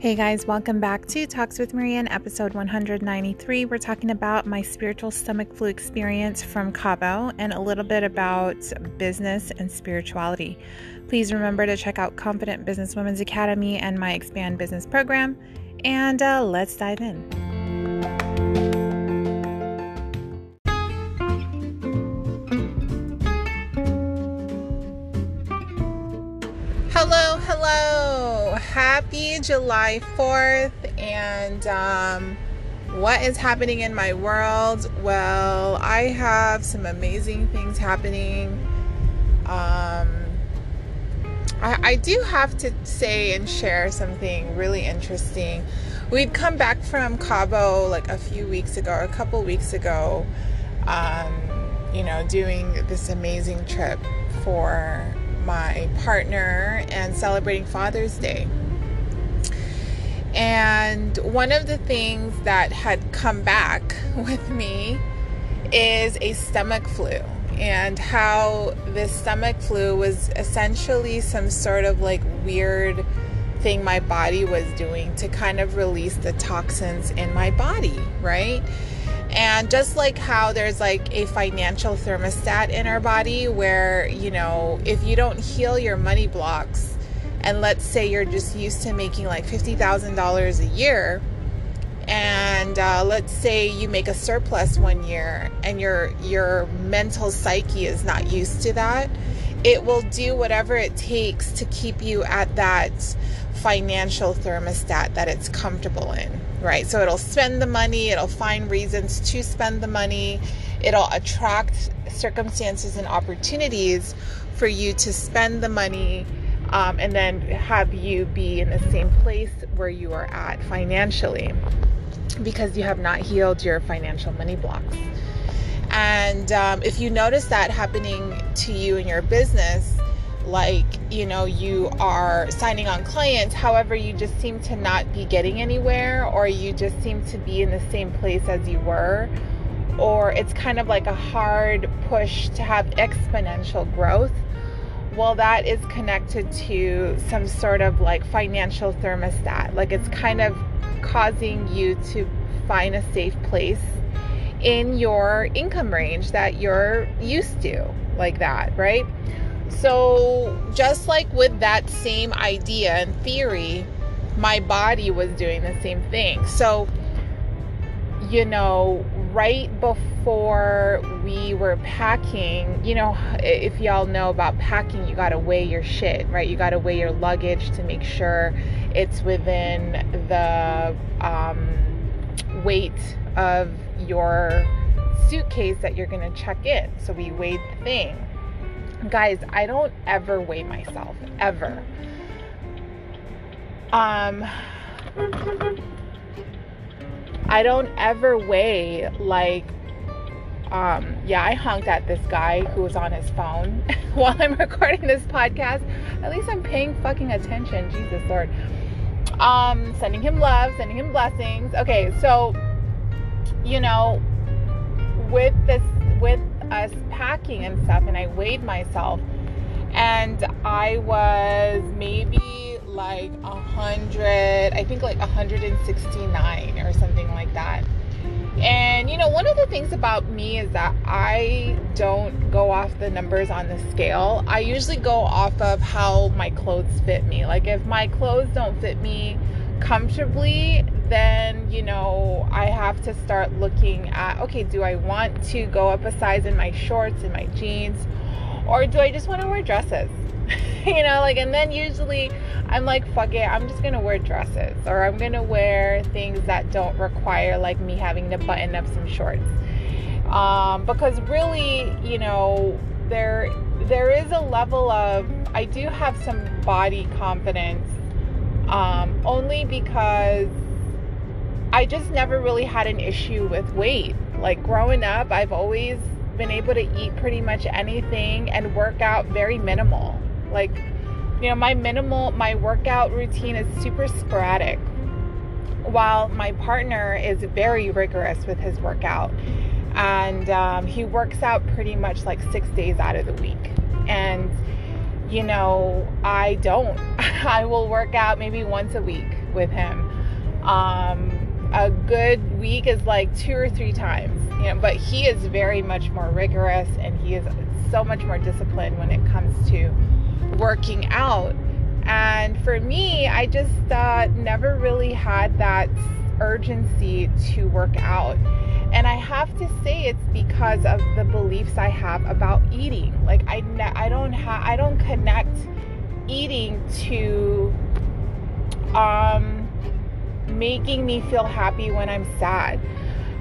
Hey guys, welcome back to Talks with Marianne, episode 193. We're talking about my spiritual stomach flu experience from Cabo and a little bit about business and spirituality. Please remember to check out Confident Businesswomen's Academy and my Expand Business program. And uh, let's dive in. July 4th and um, what is happening in my world? Well, I have some amazing things happening. Um, I, I do have to say and share something really interesting. We'd come back from Cabo like a few weeks ago, a couple weeks ago, um, you know, doing this amazing trip for my partner and celebrating Father's Day. And one of the things that had come back with me is a stomach flu, and how this stomach flu was essentially some sort of like weird thing my body was doing to kind of release the toxins in my body, right? And just like how there's like a financial thermostat in our body where, you know, if you don't heal your money blocks, and let's say you're just used to making like $50,000 a year and uh, let's say you make a surplus one year and your your mental psyche is not used to that it will do whatever it takes to keep you at that financial thermostat that it's comfortable in right? So it'll spend the money it'll find reasons to spend the money it'll attract circumstances and opportunities for you to spend the money um, and then have you be in the same place where you are at financially because you have not healed your financial money blocks. And um, if you notice that happening to you in your business, like you know you are signing on clients however you just seem to not be getting anywhere or you just seem to be in the same place as you were or it's kind of like a hard push to have exponential growth well, that is connected to some sort of like financial thermostat. Like it's kind of causing you to find a safe place in your income range that you're used to, like that, right? So, just like with that same idea and theory, my body was doing the same thing. So, you know, right before we were packing, you know, if y'all know about packing, you got to weigh your shit, right? You got to weigh your luggage to make sure it's within the um, weight of your suitcase that you're going to check in. So we weighed the thing. Guys, I don't ever weigh myself, ever. Um, I don't ever weigh like um yeah, I honked at this guy who was on his phone while I'm recording this podcast. At least I'm paying fucking attention. Jesus Lord. Um sending him love, sending him blessings. Okay, so you know, with this with us packing and stuff and I weighed myself and I was maybe like a hundred, I think like 169 or something like that. And you know, one of the things about me is that I don't go off the numbers on the scale. I usually go off of how my clothes fit me. Like if my clothes don't fit me comfortably, then you know, I have to start looking at okay, do I want to go up a size in my shorts and my jeans or do I just want to wear dresses? you know, like, and then usually I'm like, fuck it, I'm just gonna wear dresses or I'm gonna wear things that don't require like me having to button up some shorts. Um, because really, you know, there there is a level of I do have some body confidence, um, only because I just never really had an issue with weight. Like growing up, I've always been able to eat pretty much anything and work out very minimal. Like, you know, my minimal, my workout routine is super sporadic, while my partner is very rigorous with his workout. And um, he works out pretty much like six days out of the week. And, you know, I don't. I will work out maybe once a week, with him. Um, a good week is like two or three times, you know, but he is very much more rigorous and he is so much more disciplined when it comes to working out. And for me, I just uh, never really had that urgency to work out. And I have to say it's because of the beliefs I have about eating. Like I ne- I don't have I don't connect eating to um making me feel happy when I'm sad.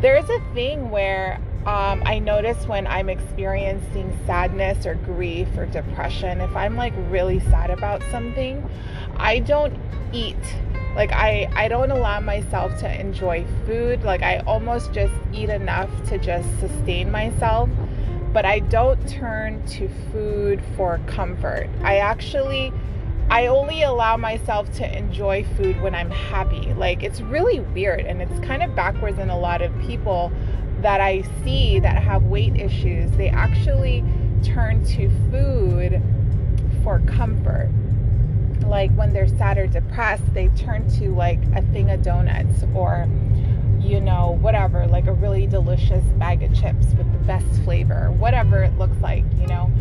There is a thing where um, I notice when I'm experiencing sadness or grief or depression, if I'm like really sad about something, I don't eat. Like I, I don't allow myself to enjoy food. Like I almost just eat enough to just sustain myself. But I don't turn to food for comfort. I actually I only allow myself to enjoy food when I'm happy. Like it's really weird and it's kind of backwards in a lot of people that I see that have weight issues. They actually turn to food for comfort. Like when they're sad or depressed, they turn to like a thing of donuts or you know, whatever, like a really delicious bag of chips with the best flavor, whatever it looks like, you know.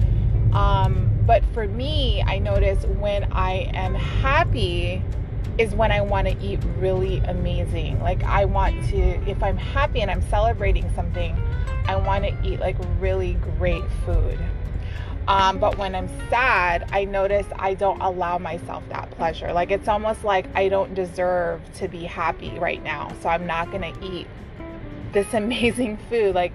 Um, but for me, I notice when I am happy is when I want to eat really amazing. Like I want to, if I'm happy and I'm celebrating something, I want to eat like really great food. Um, but when I'm sad, I notice I don't allow myself that pleasure. Like it's almost like I don't deserve to be happy right now. So I'm not going to eat this amazing food. Like,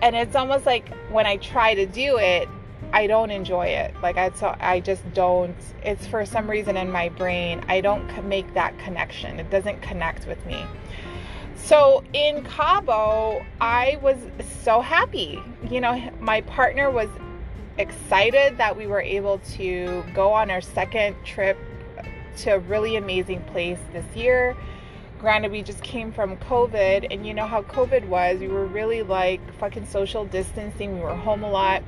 and it's almost like when I try to do it, I don't enjoy it. Like I so I just don't. It's for some reason in my brain I don't make that connection. It doesn't connect with me. So in Cabo, I was so happy. You know, my partner was excited that we were able to go on our second trip to a really amazing place this year. Granted, we just came from COVID, and you know how COVID was. We were really like fucking social distancing. We were home a lot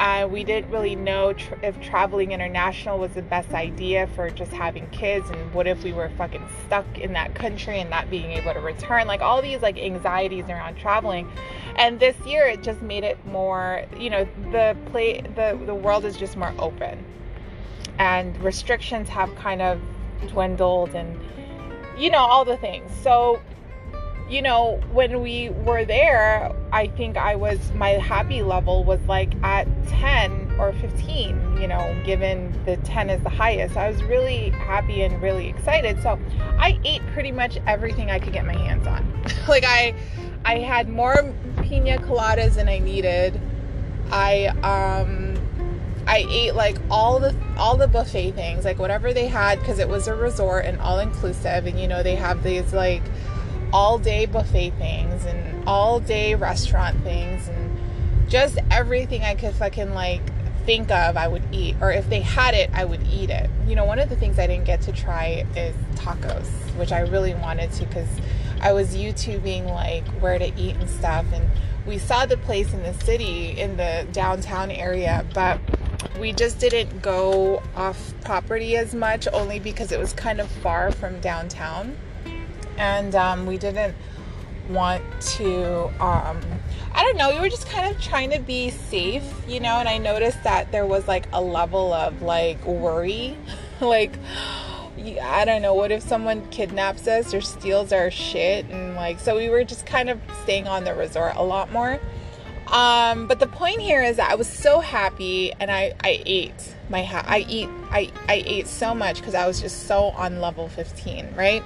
uh, we didn't really know tr- if traveling international was the best idea for just having kids, and what if we were fucking stuck in that country and not being able to return? Like all these like anxieties around traveling. And this year, it just made it more. You know, the play the the world is just more open, and restrictions have kind of dwindled, and you know all the things. So you know, when we were there, I think I was, my happy level was like at 10 or 15, you know, given the 10 is the highest. I was really happy and really excited. So I ate pretty much everything I could get my hands on. like I, I had more pina coladas than I needed. I, um, I ate like all the all the buffet things, like whatever they had, because it was a resort and all inclusive, and you know they have these like all day buffet things and all day restaurant things and just everything I could fucking like think of I would eat. Or if they had it I would eat it. You know, one of the things I didn't get to try is tacos, which I really wanted to cuz I was YouTubing like where to eat and stuff. And we saw the place in the city in the downtown area, but we just didn't go off property as much only because it was kind of far from downtown and um, we didn't want to um, i don't know we were just kind of trying to be safe you know and i noticed that there was like a level of like worry. Like i don't know what if someone kidnaps us or steals our shit and like so we were just kind of staying on the resort a lot more. Um, but the point here is that I was so happy and I, I ate my ha- I eat I, I ate so much because I was just so on level 15 right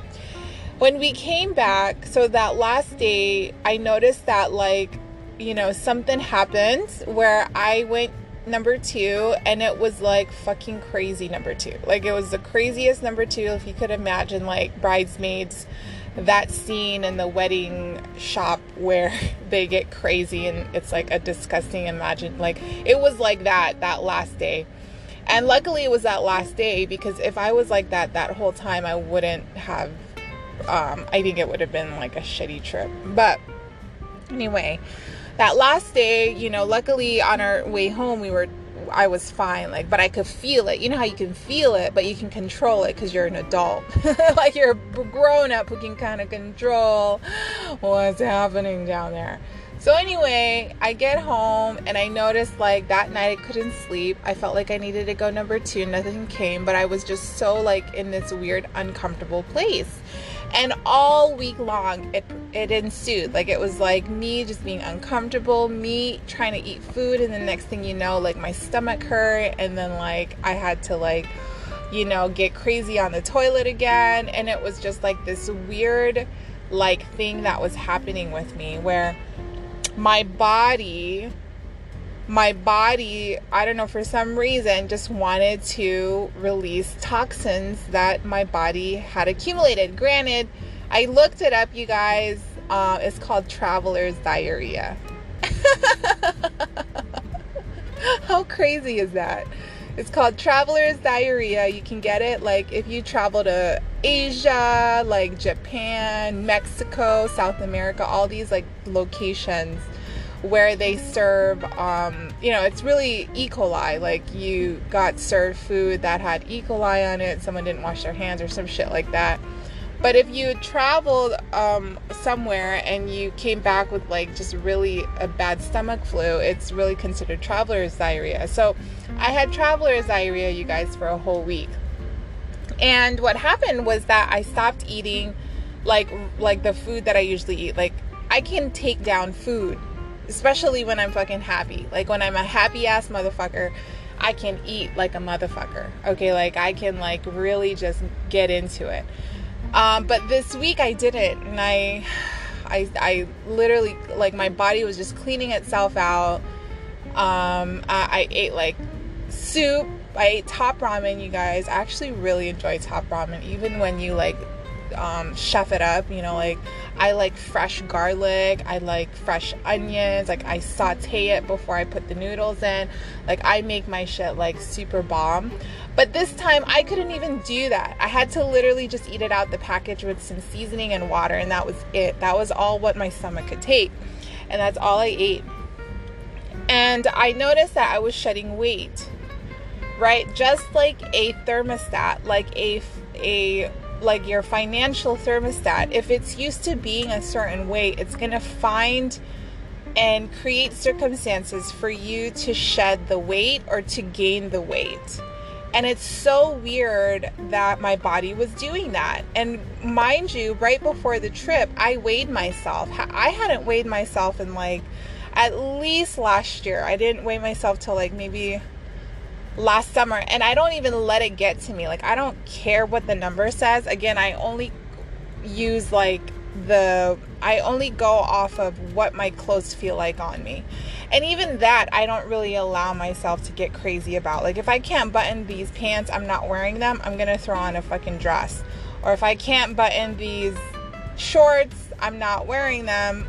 when we came back, so that last day, I noticed that, like, you know, something happened where I went number two and it was like fucking crazy number two. Like, it was the craziest number two, if you could imagine, like, bridesmaids. That scene in the wedding shop where they get crazy and it's like a disgusting imagine like it was like that that last day and luckily it was that last day because if I was like that that whole time I wouldn't have um, I think it would have been like a shitty trip. But anyway, that last day, you know, luckily on our way home, we were I was fine. Like, but I could feel it. You know how you can feel it, but you can control it because you're an adult. like you're a grown up who can kind of control what's happening down there. So anyway, I get home and I noticed like that night I couldn't sleep. I felt like I needed to go number two. Nothing came, but I was just so like in this weird, uncomfortable place and all week long it it ensued. Like it was like me just being uncomfortable me trying to eat food and the next thing you know like my stomach hurt and then like i had to like you know get crazy on the toilet again. And it was just like this weird like thing that was happening with me where my body my body, I don't know, for some reason, just wanted to release toxins that my body had accumulated. Granted, I looked it up, you guys. Uh, it's called traveler's diarrhea. How crazy is that? It's called traveler's diarrhea. You can get it like if you travel to Asia, like Japan, Mexico, South America, all these like locations where they serve, um, you know, it's really E. coli. Like you got served food that had E. coli on it, someone didn't wash their hands or some shit like that. But if you traveled um, somewhere and you came back with like just really a bad stomach flu, it's really considered traveler's diarrhea. So I had traveler's diarrhea, you guys, for a whole week. And what happened was that I stopped eating like like the food that I usually eat. Like I can take down food especially when I'm fucking happy. Like when I'm a happy ass motherfucker, I can eat like a motherfucker. Okay, like I can like really just get into it. Um, but this week I didn't, and I, I, I literally like my body was just cleaning itself out. Um, I, I ate like soup. I ate top ramen, you guys. I actually really enjoy top ramen, even when you like um, chef it up. You know, like I like fresh garlic, I like fresh onions, like I saute it before I put the noodles in. Like I make my shit like super bomb. But this time I couldn't even do that. I had to literally just eat it out the package with some seasoning and water, and that was it. That was all what my stomach could take. And that's all I ate. And I noticed that I was shedding weight, right? Just like a thermostat, like a a like your financial thermostat, if it's used to being a certain way, it's going to find and create circumstances for you to shed the weight or to gain the weight. And it's so weird that my body was doing that. And mind you, right before the trip, I weighed myself. I hadn't weighed myself in like at least last year. I didn't weigh myself till like maybe last summer and I don't even let it get to me. Like I don't care what the number says. Again, I only use like the I only go off of what my clothes feel like on me. And even that I don't really allow myself to get crazy about. Like if I can't button these pants, I'm not wearing them. I'm going to throw on a fucking dress. Or if I can't button these shorts, I'm not wearing them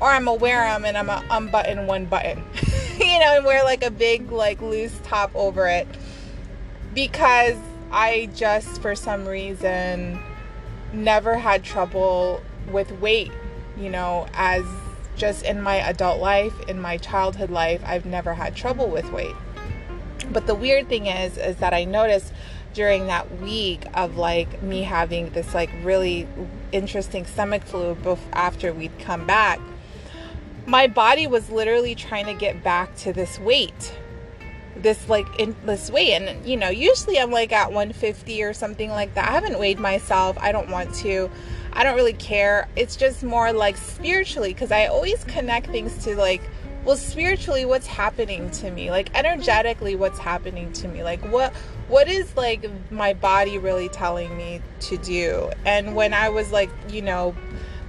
or I'm gonna wear them and I'm gonna unbutton one button, you know, and wear like a big, like loose top over it because I just, for some reason, never had trouble with weight, you know, as just in my adult life, in my childhood life, I've never had trouble with weight. But the weird thing is, is that I noticed during that week of like me having this like really interesting stomach flu after we'd come back my body was literally trying to get back to this weight. This like in this weight. And you know usually i'm like at 150 or something like that. I haven't weighed myself. I don't want to. I don't really care. It's just more like spiritually because i always connect things to like well spiritually what's happening to me? Like energetically what's happening to me? Like what what is like my body really telling me to do? And when i was like you know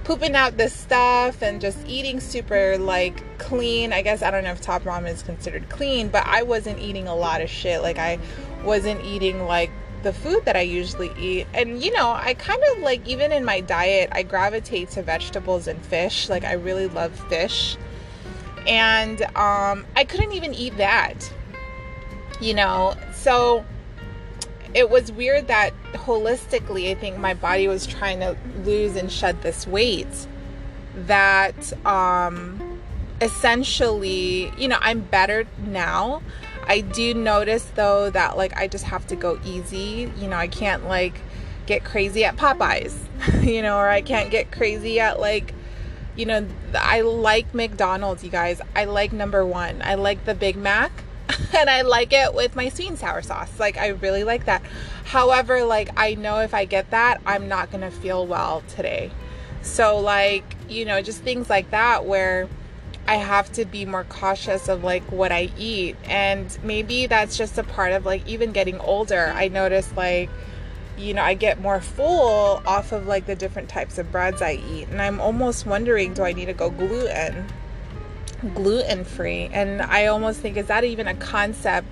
pooping out this stuff and just eating super like clean. I guess I don't know if top ramen is considered clean, but I wasn't eating a lot of shit. Like I wasn't eating like the food that I usually eat. And you know, I kind of like even in my diet, I gravitate to vegetables and fish. Like I really love fish. And um I couldn't even eat that. You know, so it was weird that holistically, I think my body was trying to lose and shed this weight that um, essentially, you know, I'm better now. I do notice though that like I just have to go easy. You know, I can't like get crazy at Popeyes, you know, or I can't get crazy at like, you know, I like McDonald's, you guys. I like number one. I like the Big Mac and I like it with my sweet and sour sauce. Like, I really like that. However, like, I know if I get that, I'm not gonna feel well today. So, like, you know, just things like that where I have to be more cautious of like what I eat. And maybe that's just a part of like even getting older. I notice like, you know, I get more full off of like the different types of breads I eat. And I'm almost wondering do I need to go gluten? Gluten free. And I almost think, is that even a concept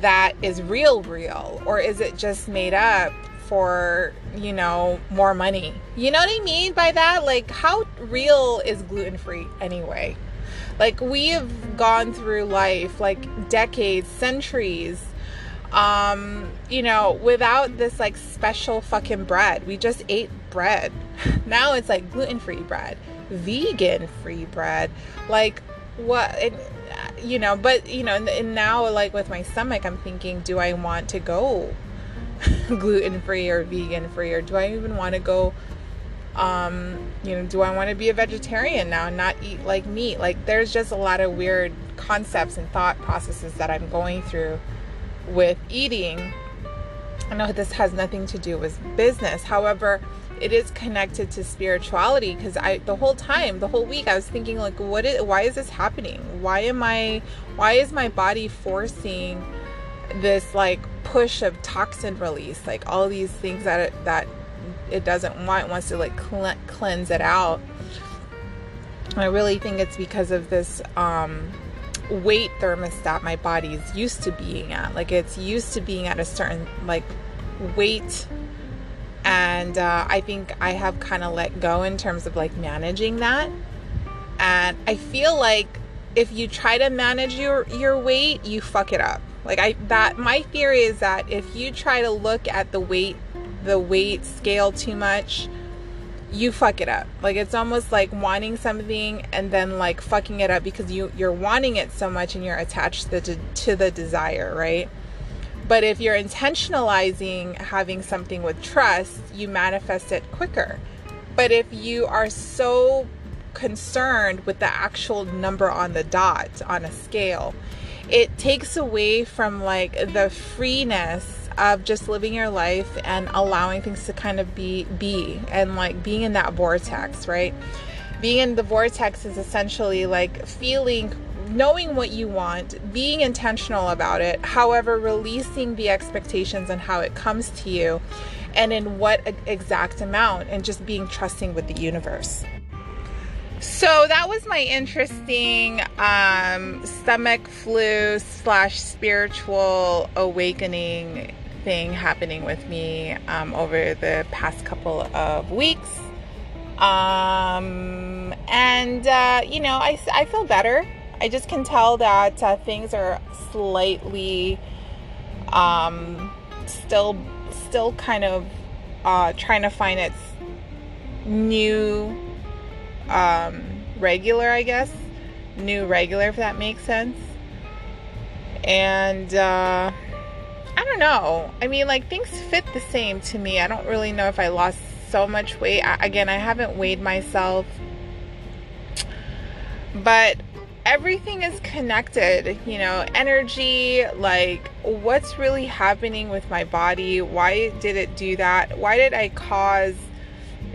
that is real, real? Or is it just made up for, you know, more money? You know what I mean by that? Like, how real is gluten free anyway? Like, we have gone through life, like decades, centuries um, you know, without this like special fucking bread. We just ate bread. Now it's like gluten free bread, vegan free bread. Like, what? It, you know, but you know, and, and now like with my stomach, I'm thinking, do I want to go gluten free or vegan free, or do I even want to go? Um, you know, do I want to be a vegetarian now and not eat like meat? Like, there's just a lot of weird concepts and thought processes that I'm going through with eating. I know this has nothing to do with business. However, it is connected to spirituality because I the whole time, the whole week I was thinking like what is why is this happening? Why am I why is my body forcing this like push of toxin release? Like all these things that it, that it doesn't want, wants to like cle- cleanse it out. I really think it's because of this um weight thermostat my body's used to being at. Like it's used to being at a certain like weight and uh, I think I have kind of let go in terms of like managing that. And I feel like if you try to manage your your weight, you fuck it up. Like I that my theory is that if you try to look at the weight the weight scale too much, you fuck it up. Like it's almost like wanting something and then like fucking it up because you you're wanting it so much and you're attached to the, to the desire, right? But if you're intentionalizing having something with trust, you manifest it quicker. But if you are so concerned with the actual number on the dot on a scale, it takes away from like the freeness of just living your life and allowing things to kind of be be and like being in that vortex, right? Being in the vortex is essentially like feeling knowing what you want, being intentional about it, however, releasing the expectations and how it comes to you and in what exact amount, and just being trusting with the universe. So that was my interesting um, stomach flu slash spiritual awakening thing happening with me um, over the past couple of weeks. Um, and, uh, you know, I, I feel better. I just can tell that uh, things are slightly um, still, still kind of uh, trying to find its new um, regular, I guess. New regular, if that makes sense. And, uh, I don't know. I mean, like things fit the same to me. I don't really know if I lost so much weight. I, again, I haven't weighed myself, but everything is connected. You know, energy, like what's really happening with my body? Why did it do that? Why did I cause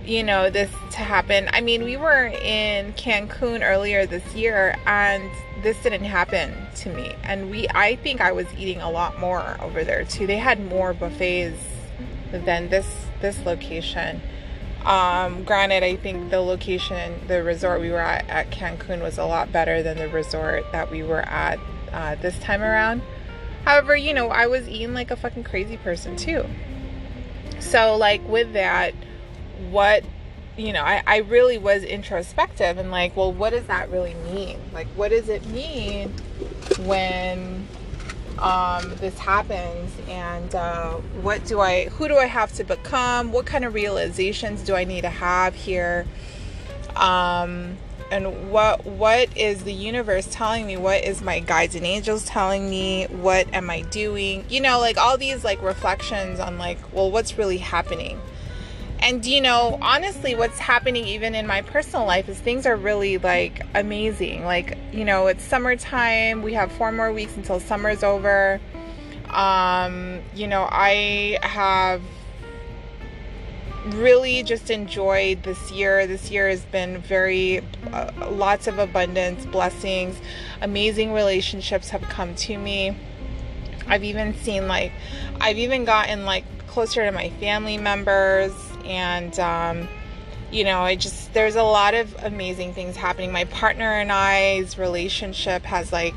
you know this to happen i mean we were in cancun earlier this year and this didn't happen to me and we i think i was eating a lot more over there too they had more buffets than this this location um, granted i think the location the resort we were at at cancun was a lot better than the resort that we were at uh, this time around. However you know i was eating like a fucking crazy person too. So like with that what you know I, I really was introspective and like well what does that really mean? Like what does it mean when um, this happens and uh, what do i who do i have to become? What kind of realizations do i need to have here? Um, and what what is the universe telling me? What is my guides and angels telling me? What am i doing? You know like all these like reflections on like well what's really happening and you know honestly what's happening even in my personal life is things are really like amazing. Like you know it's summertime. We have four more weeks until summer's over. Um you know i have really just enjoyed this year. This year has been very, uh, lots of abundance, blessings, amazing relationships have come to me. I've even seen like, I've even gotten like closer to my family members, and um, you know, I just, there's a lot of amazing things happening. My partner and I's relationship has like,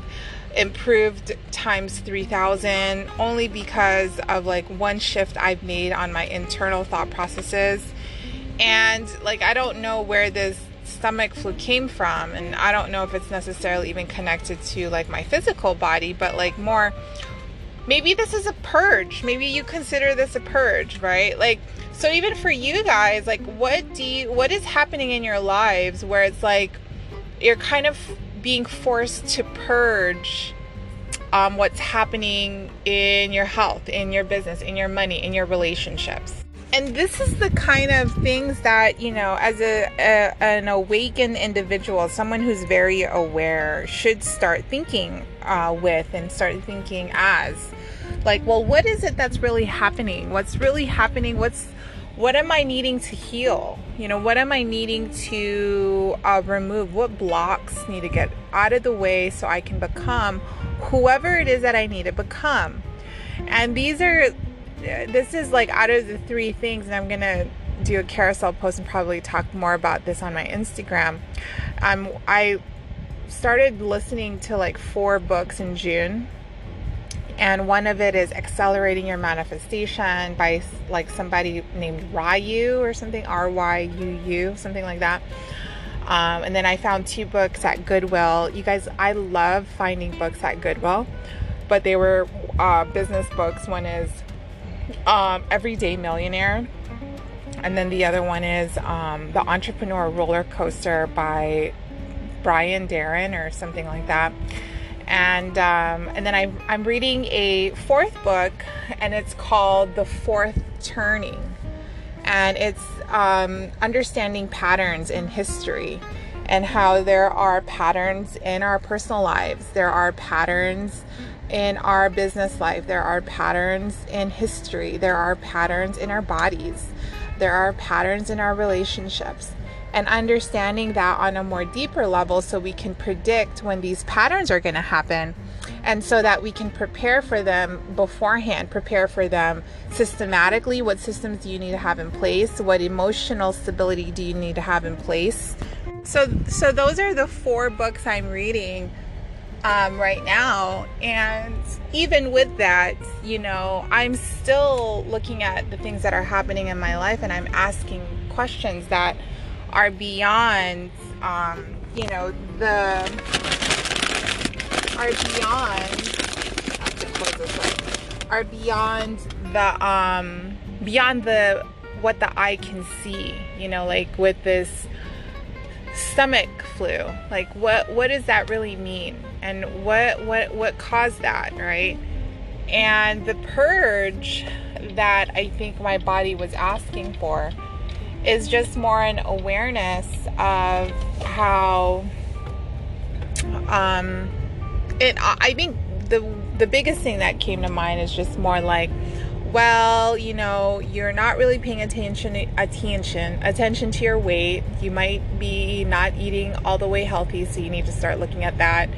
improved times 3000 only because of like one shift I've made on my internal thought processes. And like, I don't know where this stomach flu came from, and I don't know if it's necessarily even connected to like my physical body, but like more maybe this is a purge. Maybe you consider this a purge, right? Like, so even for you guys, like, what do you, what is happening in your lives where it's like you're kind of being forced to purge um, what's happening in your health, in your business, in your money, in your relationships. And this is the kind of things that, you know, as a, a an awakened individual, someone who's very aware, should start thinking uh, with and start thinking as. Like, well, what is it that's really happening? What's really happening? What's what am I needing to heal? You know, what am I needing to uh, remove? What blocks need to get out of the way so I can become whoever it is that I need to become? And these are, this is like out of the three things, and I'm going to do a carousel post and probably talk more about this on my Instagram. Um, I started listening to like four books in June and one of it is accelerating your manifestation by like somebody named Ryu or something R Y U U something like that. Um, and then I found two books at Goodwill. You guys, I love finding books at Goodwill, but they were uh, business books. One is um, Everyday Millionaire, and then the other one is um, The Entrepreneur Roller Coaster by Brian Darren or something like that and um, and then I, I'm reading a fourth book, and it's called The Fourth Turning, and it's um, understanding patterns in history, and how there are patterns in our personal lives, there are patterns in our business life, there are patterns in history, there are patterns in our bodies, there are patterns in our relationships and understanding that on a more deeper level so we can predict when these patterns are going to happen. And so that we can prepare for them beforehand prepare for them systematically. What systems do you need to have in place? What emotional stability do you need to have in place? So so those are the four books i'm reading um, right now. And even with that you know i'm still looking at the things that are happening in my life and i'm asking questions that are beyond, um, you know, the are beyond. Are beyond the um beyond the what the eye can see. You know, like with this stomach flu. Like what what does that really mean? And what what what caused that, right? And the purge that I think my body was asking for is just more an awareness of how um it I think the the biggest thing that came to mind is just more like well, you know, you're not really paying attention attention attention to your weight. You might be not eating all the way healthy, so you need to start looking at that.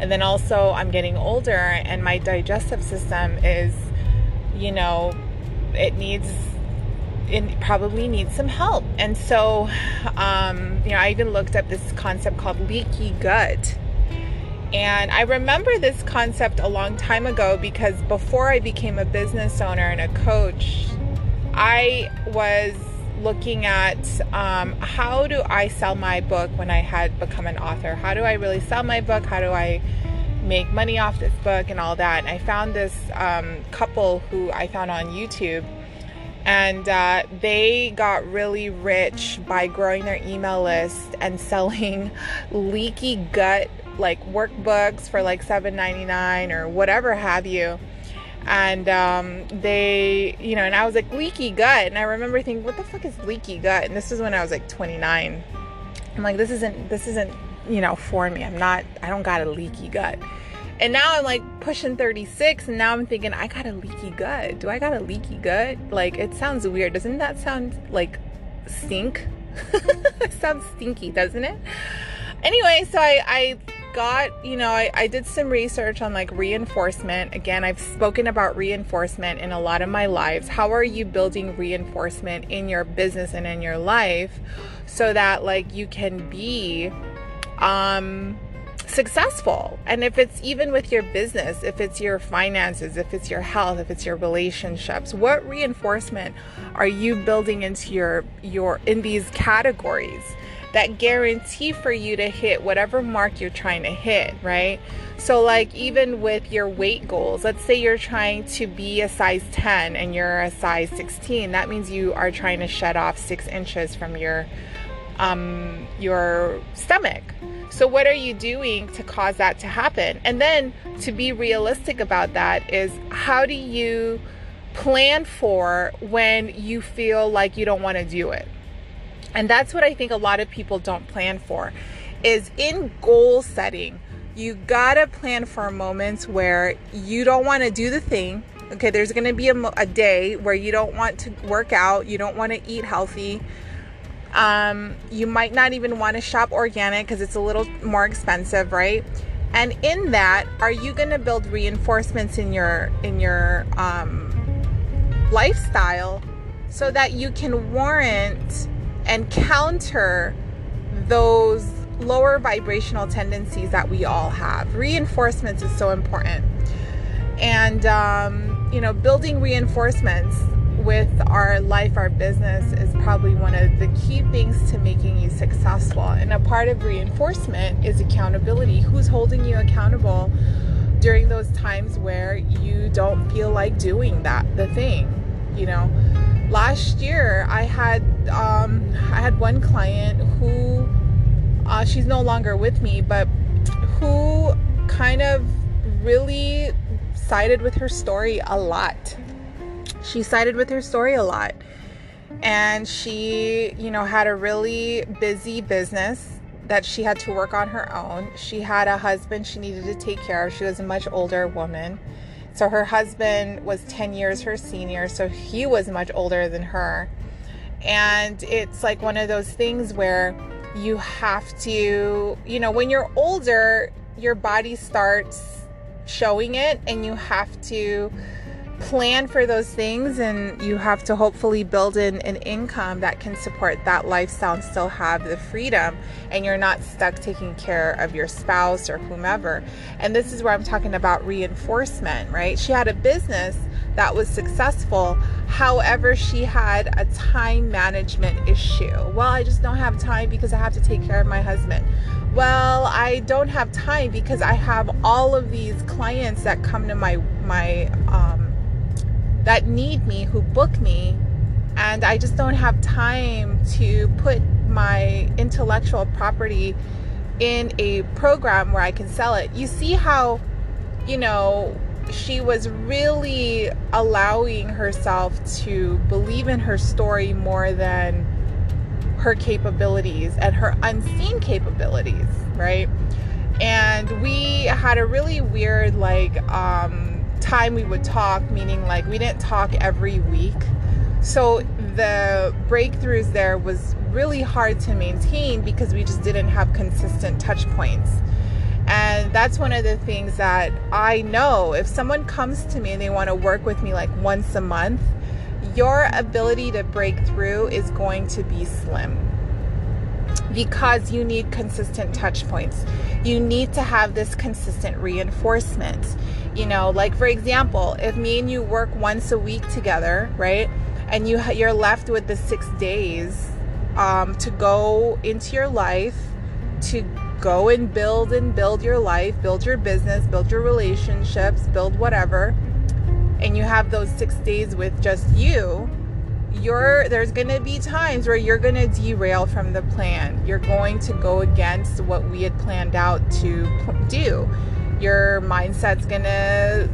And then also I'm getting older and my digestive system is you know, it needs it probably needs some help. And so, um, you know, I even looked up this concept called leaky gut. And I remember this concept a long time ago because before I became a business owner and a coach, I was looking at um, how do I sell my book when I had become an author? How do I really sell my book? How do I make money off this book and all that? And I found this um, couple who I found on YouTube and uh, they got really rich by growing their email list and selling leaky gut like workbooks for like 7.99 or whatever have you. And um, they you know and i was like leaky gut. And i remember thinking what the fuck is leaky gut? And this is when i was like 29 i'm like this isn't this isn't you know for me. I'm not i don't got a leaky gut and now I'm like pushing 36, and now I'm thinking, I got a leaky gut. Do I got a leaky gut? Like, it sounds weird. Doesn't that sound like stink? sounds stinky, doesn't it? Anyway, so I, I got, you know, I, I did some research on like reinforcement. Again, I've spoken about reinforcement in a lot of my lives. How are you building reinforcement in your business and in your life so that like you can be um successful. And if it's even with your business, if it's your finances, if it's your health, if it's your relationships, what reinforcement are you building into your your in these categories that guarantee for you to hit whatever mark you're trying to hit, right? So like even with your weight goals, let's say you're trying to be a size 10 and you're a size 16, that means you are trying to shed off 6 inches from your um your stomach so, what are you doing to cause that to happen? And then to be realistic about that is how do you plan for when you feel like you don't want to do it? And that's what I think a lot of people don't plan for is in goal setting. You got to plan for moments where you don't want to do the thing. Okay, there's going to be a, a day where you don't want to work out, you don't want to eat healthy, um, you might not even want to shop organic because it's a little more expensive, right? And in that, are you going to build reinforcements in your in your um, lifestyle so that you can warrant and counter those lower vibrational tendencies that we all have? Reinforcements is so important, and um, you know, building reinforcements with our life, our business is probably one of the key things to making you successful. And a part of reinforcement is accountability. Who's holding you accountable during those times where you don't feel like doing that, the thing, you know? Last year, I had um, I had one client who uh, she's no longer with me, but who kind of really sided with her story a lot she sided with her story a lot. And she, you know, had a really busy business that she had to work on her own. She had a husband she needed to take care of. She was a much older woman. So her husband was 10 years her senior, so he was much older than her. And it's like one of those things where you have to, you know, when you're older, your body starts showing it and you have to plan for those things and you have to hopefully build in an income that can support that lifestyle and still have the freedom and you're not stuck taking care of your spouse or whomever. And this is where I'm talking about reinforcement, right? She had a business that was successful. However, she had a time management issue. Well, I just don't have time because I have to take care of my husband. Well, I don't have time because I have all of these clients that come to my my um, that need me, who book me, and I just don't have time to put my intellectual property in a program where I can sell it. You see how, you know, she was really allowing herself to believe in her story more than her capabilities and her unseen capabilities, right? And we had a really weird, like, um, time we would talk, meaning like we didn't talk every week. So the breakthroughs there was really hard to maintain because we just didn't have consistent touch points. And that's one of the things that I know if someone comes to me and they want to work with me like once a month, your ability to break through is going to be slim because you need consistent touch points. You need to have this consistent reinforcement. You know, like for example, if me and you work once a week together, right? And you you're left with the 6 days um, to go into your life to go and build and build your life, build your business, build your relationships, build whatever. And you have those 6 days with just you you're there's going to be times where you're going to derail from the plan. You're going to go against what we had planned out to do. Your mindset's going to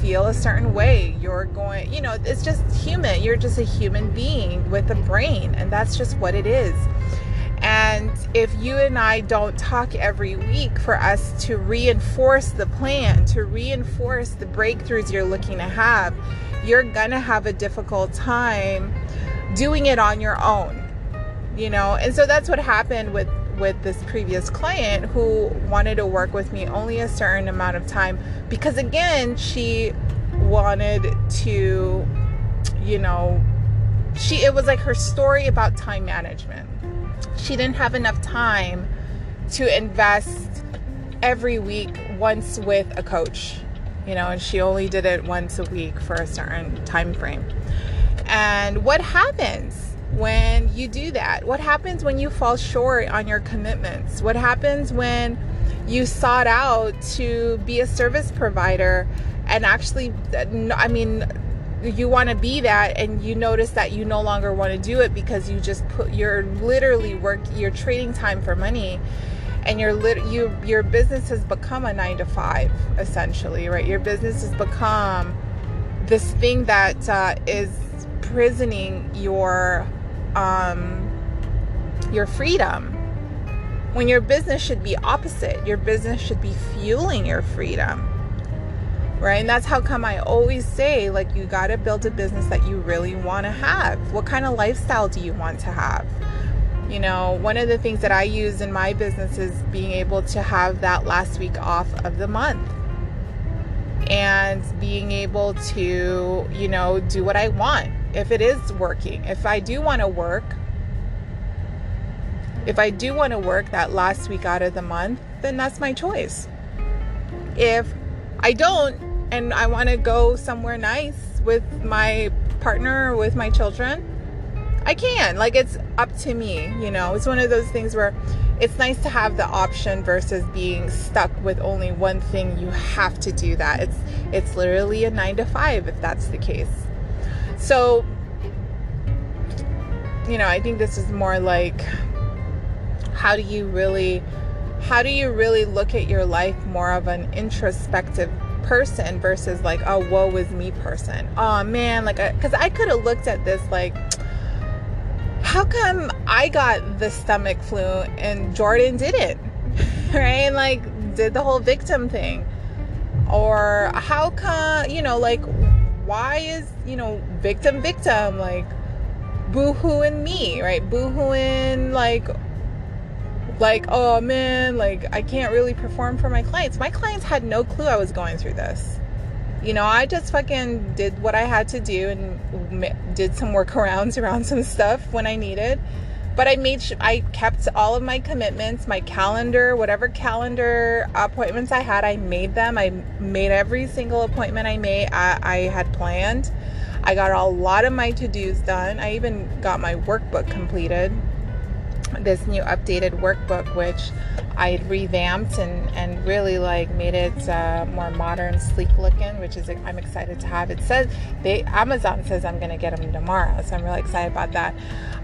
feel a certain way. You're going, you know, it's just human. You're just a human being with a brain, and that's just what it is. And if you and I don't talk every week for us to reinforce the plan, to reinforce the breakthroughs you're looking to have, you're going to have a difficult time doing it on your own. You know, and so that's what happened with with this previous client who wanted to work with me only a certain amount of time because again, she wanted to you know, she it was like her story about time management she didn't have enough time to invest every week once with a coach you know and she only did it once a week for a certain time frame. And what happens when you do that? What happens when you fall short on your commitments? What happens when you sought out to be a service provider and actually i mean you want to be that and you notice that you no longer want to do it because you just put you're literally work you're trading time for money and your lit you your business has become a 9 to 5 essentially right your business has become this thing that uh, is prisoning your um your freedom when your business should be opposite your business should be fueling your freedom right? And that's how come I always say, like, you got to build a business that you really want to have. What kind of lifestyle do you want to have? You know, one of the things that I use in my business is being able to have that last week off of the month and being able to, you know, do what I want if it is working. If I do want to work, if I do want to work that last week out of the month, then that's my choice. If I don't, and I want to go somewhere nice with my partner or with my children, I can. Like it's up to me, you know. It's one of those things where it's nice to have the option versus being stuck with only one thing. You have to do that. It's it's literally a 9 to 5 if that's the case. So you know, I think this is more like how do you really how do you really look at your life more of an introspective person versus like a woe is me person oh man like because I, I could have looked at this like how come I got the stomach flu and Jordan didn't right like did the whole victim thing or how come you know like why is you know victim victim like boo-hooing me right boo-hooing like like, oh man, like I can't really perform for my clients. My clients had no clue I was going through this. You know, I just fucking did what I had to do and did some workarounds around some stuff when I needed. But I made sure I kept all of my commitments, my calendar, whatever calendar appointments I had, I made them. I made every single appointment I made, I, I had planned. I got a lot of my to dos done. I even got my workbook completed this new updated workbook which I revamped and, and really like made it uh, more modern, sleek looking, which is I'm excited to have. It says they Amazon says I'm gonna get them tomorrow, so I'm really excited about that.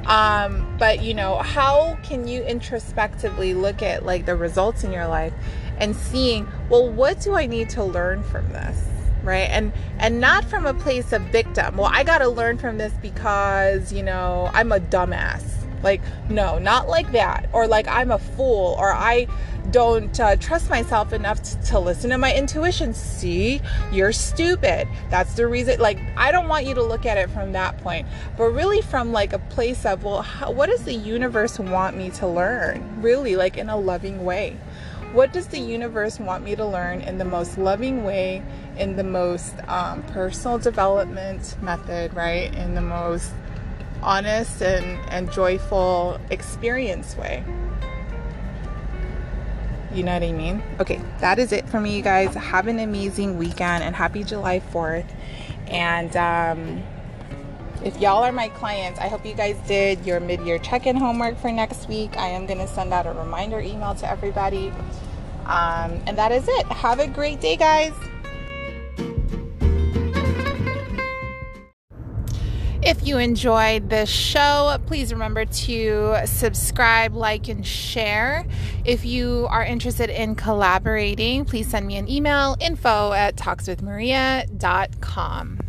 Um, but you know, how can you introspectively look at like the results in your life and seeing, well, what do I need to learn from this? right and and not from a place of victim well i got to learn from this because you know i'm a dumbass like, no, not like that. Or like I'm a fool or I don't uh, trust myself enough to, to listen to my intuition. See, you're stupid. That's the reason. Like, I don't want you to look at it from that point, but really from like a place of, well, how, what does the universe want me to learn? Really, like in a loving way. What does the universe want me to learn in the most loving way, in the most um, personal development method, right? In the most honest and, and joyful experience way. You know what I mean? Okay, that is it for me, you guys. Have an amazing weekend and happy July 4th. And um, if y'all are my clients, I hope you guys did your mid year check in homework for next week. I am going to send out a reminder email to everybody. Um, and that is it. Have a great day, guys. If you enjoyed this show, please remember to subscribe, like, and share. If you are interested in collaborating, please send me an email info at talkswithmaria.com.